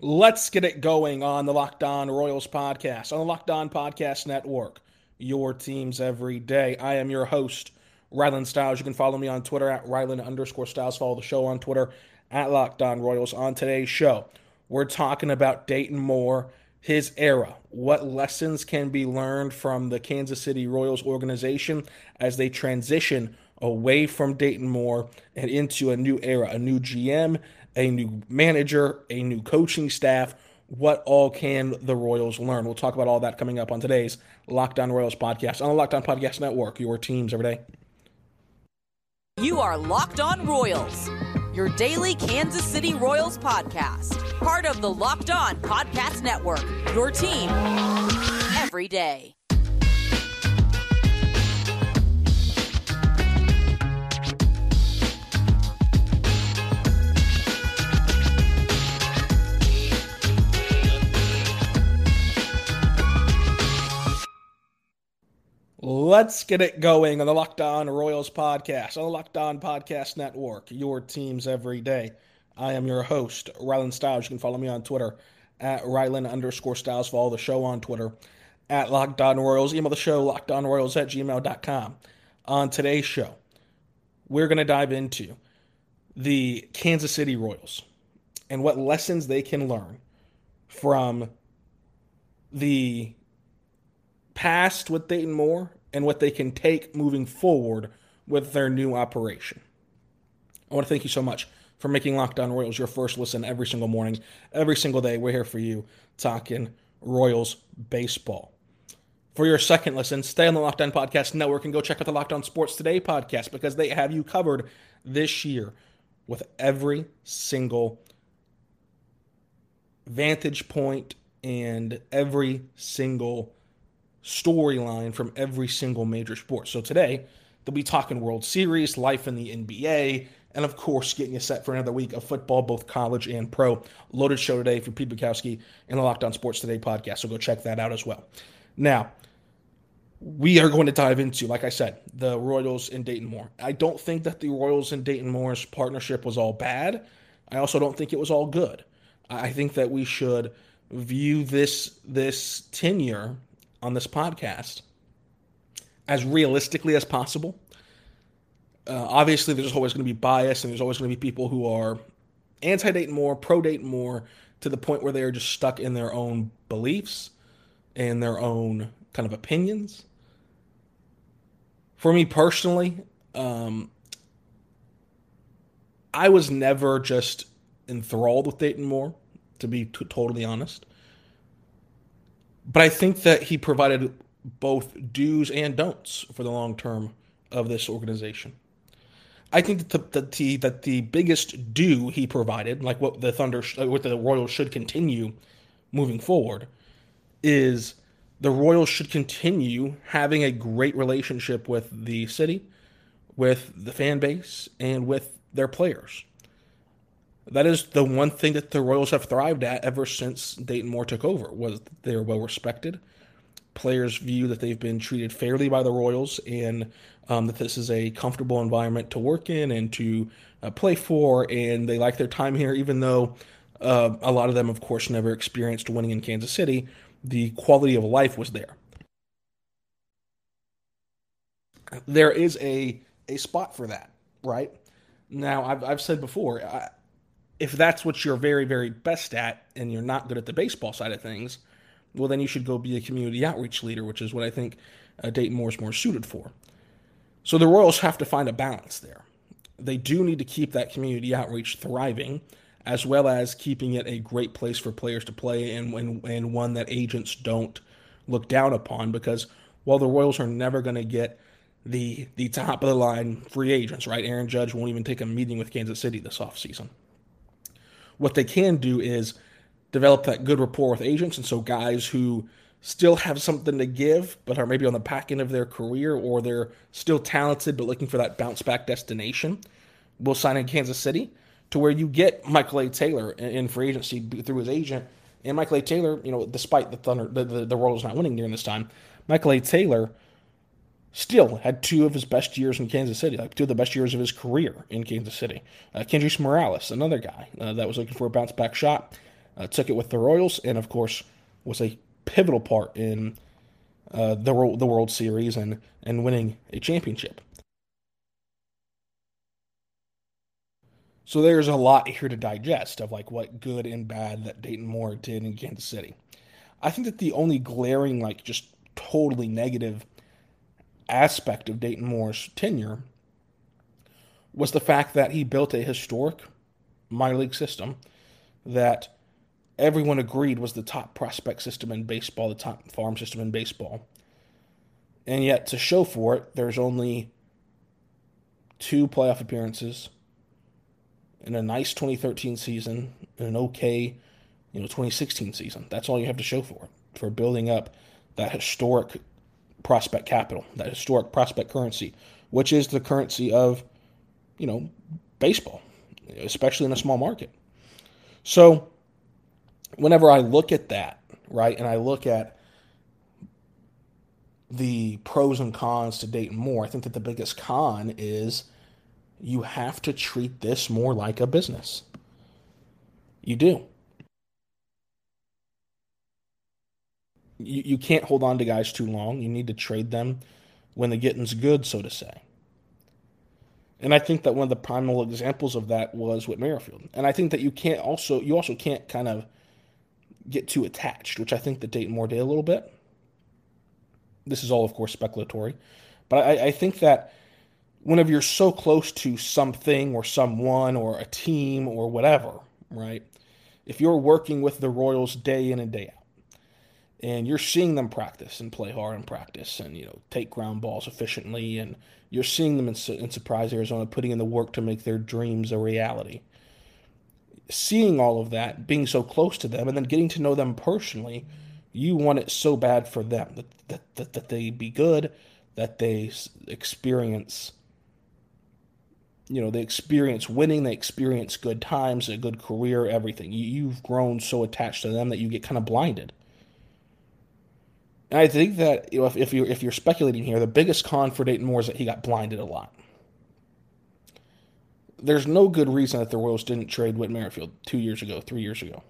Let's get it going on the Locked On Royals podcast, on the Locked On Podcast Network, your teams every day. I am your host, Rylan Stiles. You can follow me on Twitter at Rylan underscore Stiles. Follow the show on Twitter at Locked On Royals. On today's show, we're talking about Dayton Moore, his era, what lessons can be learned from the Kansas City Royals organization as they transition away from Dayton Moore and into a new era, a new GM, a new manager, a new coaching staff. What all can the Royals learn? We'll talk about all that coming up on today's Locked On Royals podcast on the Locked On Podcast Network, your teams every day. You are Locked On Royals, your daily Kansas City Royals podcast, part of the Locked On Podcast Network, your team every day. Let's get it going on the Locked On Royals podcast, on the Locked On Podcast Network, your teams every day. I am your host, Rylan Stiles. You can follow me on Twitter at Rylan underscore Stiles. Follow the show on Twitter at Locked On Royals. Email the show, lockedonroyals at gmail.com. On today's show, we're going to dive into the Kansas City Royals and what lessons they can learn from the past with Dayton Moore and what they can take moving forward with their new operation. I want to thank you so much for making Locked On Royals your first listen every single morning, every single day. We're here for you talking Royals baseball. For your second listen, stay on the Locked On Podcast Network and go check out the Locked On Sports Today podcast because they have you covered this year with every single vantage point and every single storyline from every single major sport. So today, they'll be talking World Series, life in the NBA, and of course, getting you set for another week of football, both college and pro. Loaded show today for Pete Bukowski and the Locked On Sports Today podcast. So go check that out as well. Now, we are going to dive into, like I said, the Royals and Dayton Moore. I don't think that the Royals and Dayton Moore's partnership was all bad. I also don't think it was all good. I think that we should view this this tenure on this podcast as realistically as possible. Uh, obviously, there's always going to be bias, and there's always going to be people who are anti Dayton Moore, pro Dayton Moore, to the point where they are just stuck in their own beliefs and their own kind of opinions. For me personally, um, I was never just enthralled with Dayton Moore, to be t- totally honest. But I think that he provided both do's and don'ts for the long term of this organization. I think that the, that the, that the biggest do he provided, like what the Thunder, what the Royals should continue moving forward, is the Royals should continue having a great relationship with the city, with the fan base, and with their players. That is the one thing that the Royals have thrived at ever since Dayton Moore took over was they are well respected. Players view that they've been treated fairly by the Royals and um, that this is a comfortable environment to work in and to uh, play for, and they like their time here, even though uh, a lot of them, of course, never experienced winning in Kansas City. The quality of life was there. There is a a spot for that, right? Now, I've, I've said before, I, if that's what you're very, very best at and you're not good at the baseball side of things, well, then you should go be a community outreach leader, which is what I think uh, Dayton Moore is more suited for. So the Royals have to find a balance there. They do need to keep that community outreach thriving, as well as keeping it a great place for players to play and, and, and one that agents don't look down upon because while the Royals are never going to get the the top of the line free agents, right? Aaron Judge won't even take a meeting with Kansas City this offseason. What they can do is develop that good rapport with agents. And so guys who still have something to give, but are maybe on the back end of their career or they're still talented but looking for that bounce back destination will sign in Kansas City to where you get Michael A. Taylor in free agency through his agent. And Michael A. Taylor, you know, despite the Thunder, the, the, the Royals not winning during this time, Michael A. Taylor still had two of his best years in Kansas City, like two of the best years of his career in Kansas City. Uh, Kendrys Morales, another guy uh, that was looking for a bounce back shot, uh, took it with the Royals, and of course was a pivotal part in uh, the the World Series and and winning a championship. So there's a lot here to digest of like what good and bad that Dayton Moore did in Kansas City. I think that the only glaring, like just totally negative aspect of Dayton Moore's tenure was the fact that he built a historic minor league system that everyone agreed was the top prospect system in baseball, the top farm system in baseball. And yet, to show for it, there's only two playoff appearances in a nice 2013 season and an okay, you know, 2016 season. That's all you have to show for for building up that historic prospect capital, that historic prospect currency, which is the currency of, you know, baseball, especially in a small market. So, whenever I look at that, right, and I look at the pros and cons to Dayton Moore, I think that the biggest con is you have to treat this more like a business. You do. You, you can't hold on to guys too long. You need to trade them when the getting's good, so to say. And I think that one of the primal examples of that was with Merrifield. And I think that you can't also you also can't kind of get too attached, which I think that Dayton Moore did a little bit. This is all, of course, speculatory. But I, I think that whenever you're so close to something or someone or a team or whatever, right? If you're working with the Royals day in and day out, and you're seeing them practice and play hard and practice and you know take ground balls efficiently and you're seeing them in, in surprise arizona putting in the work to make their dreams a reality seeing all of that being so close to them and then getting to know them personally you want it so bad for them that, that, that, that they be good that they experience you know, they experience winning, they experience good times, a good career, everything. You, have grown so attached to them that you get kind of blinded. And I think that you know, if, if you're if you're speculating here, the biggest con for Dayton Moore is that he got blinded a lot. There's no good reason that the Royals didn't trade Whit Merrifield two years ago, three years ago.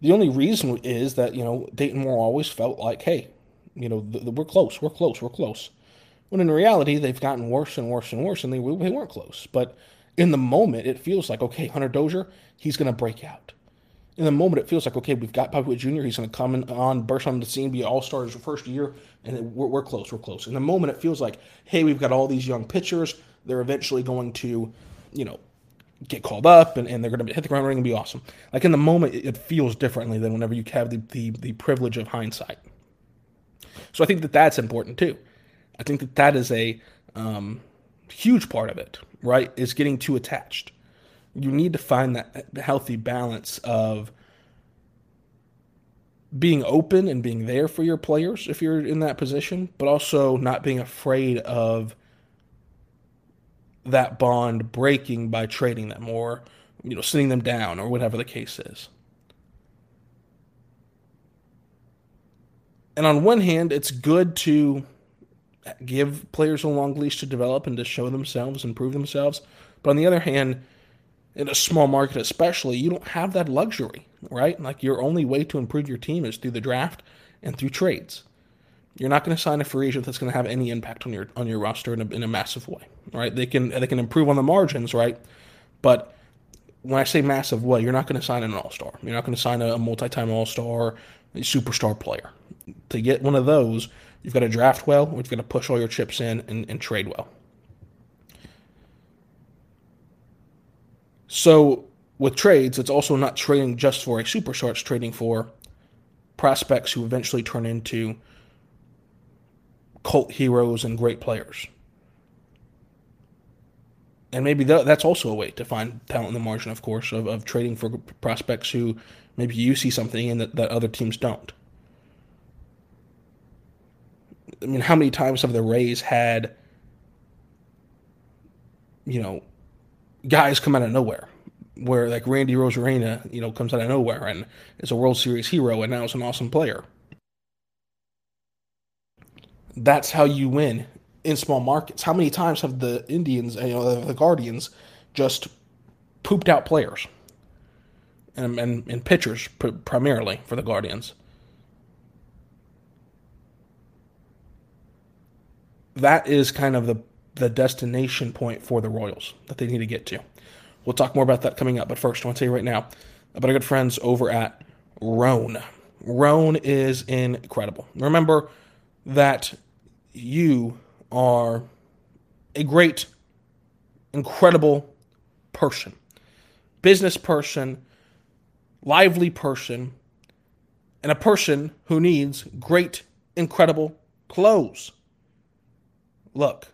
The only reason is that you know Dayton Moore always felt like, hey, you know, the, the, we're close, we're close, we're close. When in reality, they've gotten worse and worse and worse, and they, they weren't close. But in the moment, it feels like, okay, Hunter Dozier, he's going to break out. In the moment, it feels like, okay, we've got Witt Jr., he's going to come on, burst on the scene, be all stars the first year, and we're, we're close, we're close. In the moment, it feels like, hey, we've got all these young pitchers. They're eventually going to, you know, get called up and, and they're going to hit the ground running and be awesome. Like in the moment, it, feels differently than whenever you have the, the, the privilege of hindsight. So I think that that's important too. I think that that is a um, huge part of it, right? Is getting too attached. You need to find that healthy balance of being open and being there for your players if you're in that position, but also not being afraid of that bond breaking by trading them or you know sitting them down or whatever the case is. And on one hand, it's good to give players a long leash to develop and to show themselves and prove themselves. But on the other hand, in a small market especially, you don't have that luxury, right? Like your only way to improve your team is through the draft and through trades. You're not going to sign a free agent that's going to have any impact on your on your roster in a, in a massive way, right? They can they can improve on the margins, right? But when I say massive way, you're not going to sign an all star. You're not going to sign a, a multi time all star, superstar player. To get one of those, You've got to draft well, or you've got to push all your chips in and, and trade well. So with trades, it's also not trading just for a superstar, it's trading for prospects who eventually turn into cult heroes and great players. And maybe that's also a way to find talent in the margin, of course, of, of trading for prospects who maybe you see something in that, that other teams don't. I mean, how many times have the Rays had, you know, guys come out of nowhere? Where like Randy Arozarena, you know, comes out of nowhere and is a World Series hero and now is an awesome player. That's how you win in small markets. How many times have the Indians, you know, the Guardians, just pooped out players? and, and, and pitchers primarily for the Guardians. That is kind of the the destination point for the Royals that they need to get to. We'll talk more about that coming up, but first, I want to tell you right now about our good friends over at Rhone. Rhone is incredible. Remember that you are a great, incredible person, business person, lively person, and a person who needs great, incredible clothes. Look,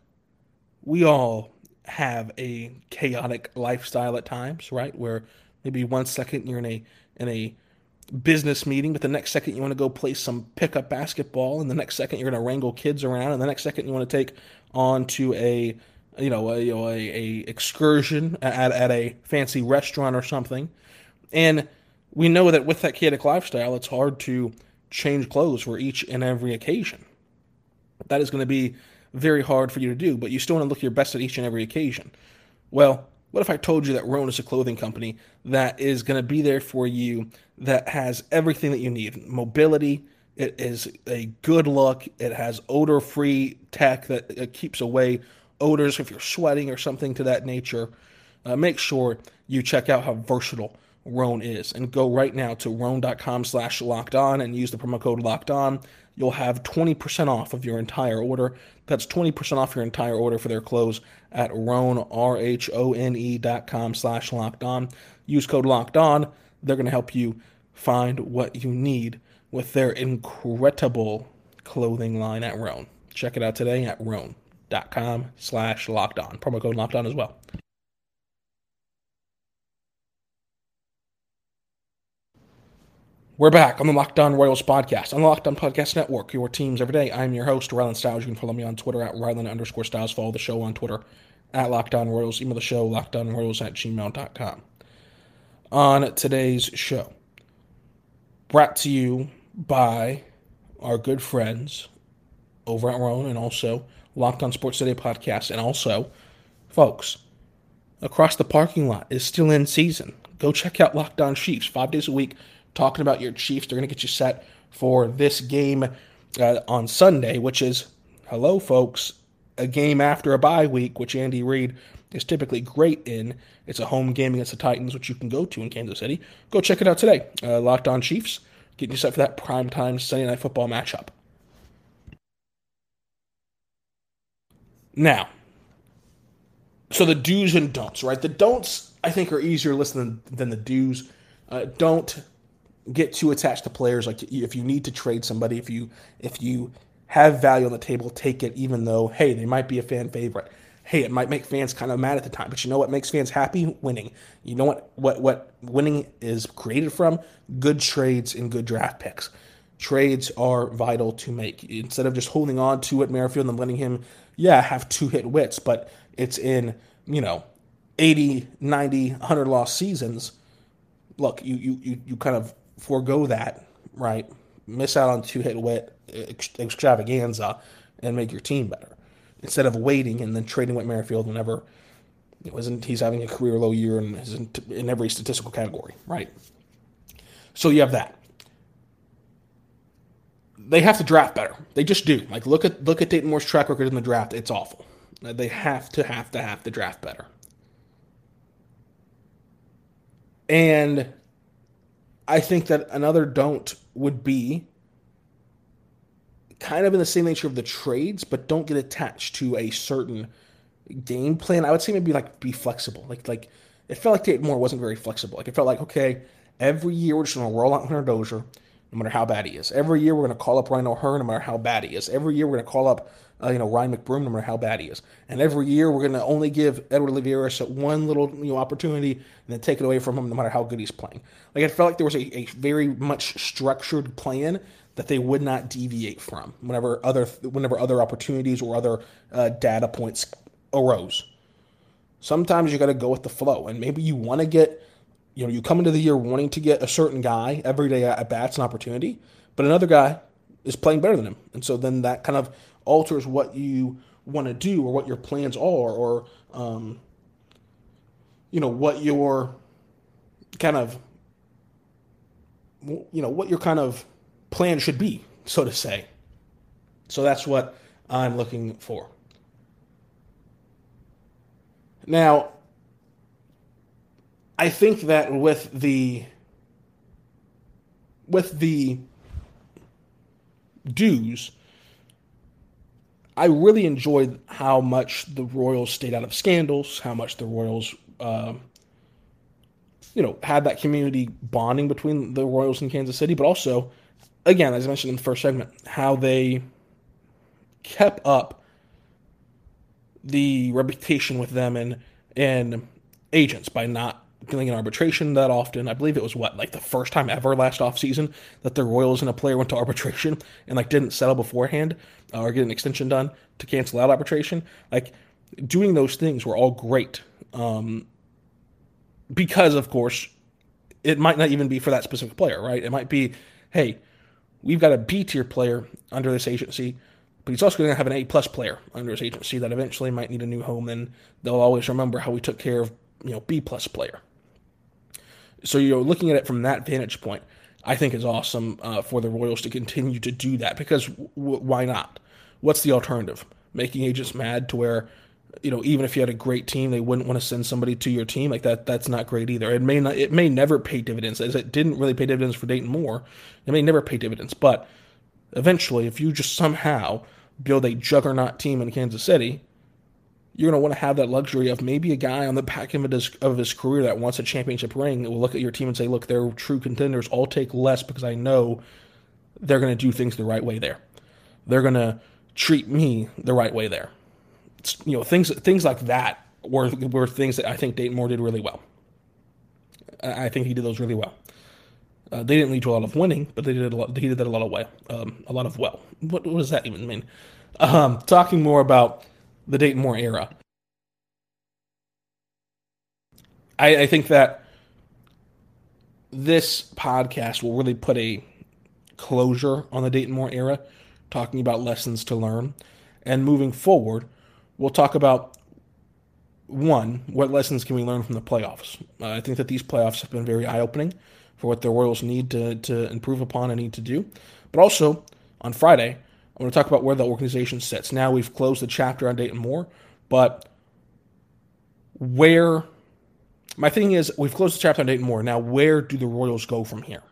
we all have a chaotic lifestyle at times, right? Where maybe one second you're in a in a business meeting, but the next second you want to go play some pickup basketball, and the next second you're going to wrangle kids around, and the next second you want to take on to a you know a, you know, a, a excursion at, at a fancy restaurant or something, and we know that with that chaotic lifestyle, it's hard to change clothes for each and every occasion. That is going to be very hard for you to do, but you still want to look your best at each and every occasion. Well, what if I told you that Rhone is a clothing company that is going to be there for you, that has everything that you need mobility, it is a good look, it has odor free tech that keeps away odors if you're sweating or something to that nature. Uh, make sure you check out how versatile Rhone is and go right now to rhone.com slash locked on and use the promo code locked on you'll have 20% off of your entire order. That's 20% off your entire order for their clothes at Rhone, R-H-O-N-E dot com slash locked on. Use code locked on. They're going to help you find what you need with their incredible clothing line at Rhone. Check it out today at Rhone.com slash locked on. Promo code locked on as well. We're back on the Locked On Royals podcast on the Locked On Podcast Network, your teams every day. I'm your host, Rylan Stiles. You can follow me on Twitter at Rylan underscore Stiles. Follow the show on Twitter at Locked On Royals. Email the show, lockedonroyals at gmail.com. On today's show, brought to you by our good friends over at Rhone and also Locked On Sports Today podcast. And also, folks, across the parking lot is still in season. Go check out Locked On Chiefs five days a week talking about your Chiefs. They're going to get you set for this game uh, on Sunday, which is, hello, folks, a game after a bye week, which Andy Reid is typically great in. It's a home game against the Titans, which you can go to in Kansas City. Go check it out today. Uh, Locked On Chiefs, getting you set for that prime time Sunday night football matchup. Now, so the do's and don'ts, right? The don'ts, I think, are easier list than, than the do's. Uh, don't get too attached to players. Like if you need to trade somebody, if you if you have value on the table, take it. Even though hey, they might be a fan favorite. Hey, it might make fans kind of mad at the time, but you know what makes fans happy? Winning. You know what what what winning is created from? Good trades and good draft picks. Trades are vital to make. Instead of just holding on to it, Merrifield and letting him, yeah, have two hit wits, but it's in, you know, 80, 90, 100 lost seasons. Look, you you you, you kind of forego that, right? Miss out on two hit wit extravaganza and make your team better instead of waiting and then trading Whit Merrifield whenever it wasn't he's having a career low year in, in every statistical category, right? So you have that. They have to draft better. They just do. Like look at look at Dayton Moore's track record in the draft. It's awful. Uh, they have to have to have to draft better. And I think that another don't would be kind of in the same nature of the trades, but don't get attached to a certain game plan. I would say maybe like be flexible. Like like it felt like Tate Moore wasn't very flexible. Like it felt like okay, every year we're just gonna roll out Hunter Dozier, no matter how bad he is. Every year we're gonna call up Ryan O'Hearn, no matter how bad he is. Every year we're gonna call up uh, you know Ryan McBroom, no matter how bad he is. And every year we're gonna only give Edward Olivares one little you know opportunity and then take it away from him, no matter how good he's playing. Like it felt like there was a, a very much structured plan that they would not deviate from whenever other whenever other opportunities or other uh, data points arose. Sometimes you got to go with the flow, and maybe you want to get, you know, you come into the year wanting to get a certain guy every day at bats an opportunity, but another guy is playing better than him, and so then that kind of alters what you want to do or what your plans are or um, you know what your kind of you know what your kind of plan should be, so to say. So that's what I'm looking for. Now, I think that with the with the do's, I really enjoyed how much the Royals stayed out of scandals, how much the Royals, uh, you know, had that community bonding between the Royals and Kansas City, but also, again, as I mentioned in the first segment, how they kept up the reputation with them and and agents by not dealing in arbitration that often. I believe it was what, like the first time ever last offseason that the Royals and a player went to arbitration and like didn't settle beforehand uh, or get an extension done to cancel out arbitration. Like doing those things were all great. Um, because of course it might not even be for that specific player, right? It might be, hey, we've got a B tier player under this agency, but he's also going to have an A plus player under his agency that eventually might need a new home, and they'll always remember how we took care of you know B plus player. So you're looking at it from that vantage point. I think is awesome uh, for the Royals to continue to do that because w- why not? What's the alternative? Making agents mad to where you know even if you had a great team, they wouldn't want to send somebody to your team like that. That's not great either. It may not. It may never pay dividends as it didn't really pay dividends for Dayton Moore. It may never pay dividends, but eventually, if you just somehow build a juggernaut team in Kansas City, you're going to want to have that luxury of maybe a guy on the back end of his, of his career that wants a championship ring will look at your team and say, look, they're true contenders. I'll take less because I know they're going to do things the right way there. They're going to treat me the right way there. It's, you know, things things like that were were things that I think Dayton Moore did really well. I think he did those really well. Uh, they didn't lead to a lot of winning, but they did a lot. He did that a lot of well. Um, a lot of well. What, what does that even mean? Um, talking more about the Dayton Moore era. I, I think that this podcast will really put a closure on the Dayton Moore era, talking about lessons to learn. And moving forward, we'll talk about one, what lessons can we learn from the playoffs? Uh, I think that these playoffs have been very eye opening for what the Royals need to, to improve upon and need to do. But also, on Friday, I want to talk about where the organization sits. Now we've closed the chapter on Dayton Moore, but where my thing is we've closed the chapter on Dayton Moore. Now where do the Royals go from here?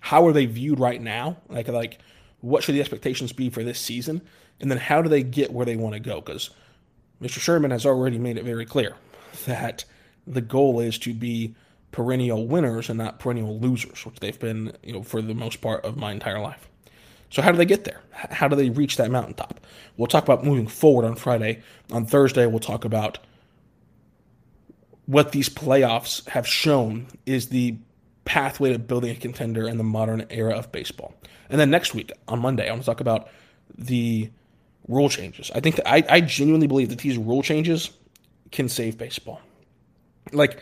How are they viewed right now? Like like what should the expectations be for this season? And then how do they get where they want to go? Because Mr. Sherman has already made it very clear that the goal is to be perennial winners and not perennial losers, which they've been, you know, for the most part of my entire life. So how do they get there? How do they reach that mountaintop? We'll talk about moving forward on Friday. On Thursday, we'll talk about what these playoffs have shown is the pathway to building a contender in the modern era of baseball. And then next week on Monday, I want to talk about the rule changes. I think that I, I genuinely believe that these rule changes can save baseball. Like,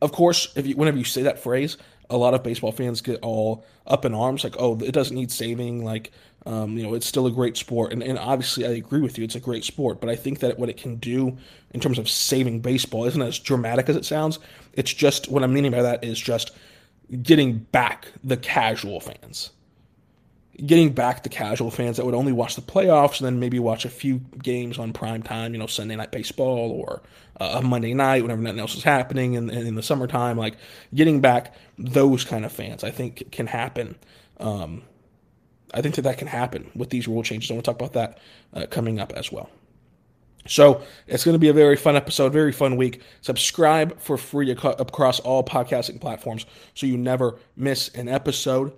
of course, if you, whenever you say that phrase, a lot of baseball fans get all up in arms, like, oh, it doesn't need saving. Like, um, you know, it's still a great sport. And, and obviously, I agree with you, it's a great sport. But I think that what it can do in terms of saving baseball isn't as dramatic as it sounds. It's just, what I'm meaning by that is just getting back the casual fans. Getting back the casual fans that would only watch the playoffs and then maybe watch a few games on prime time, you know, Sunday night baseball or uh, a Monday night, whenever nothing else is happening, and in, in, the summertime, like getting back those kind of fans, I think can happen. Um, I think that that can happen with these rule changes. I want to talk about that uh, coming up as well. So it's going to be a very fun episode, very fun week. Subscribe for free across all podcasting platforms so you never miss an episode.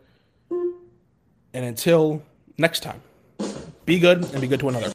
And until next time, be good and be good to another.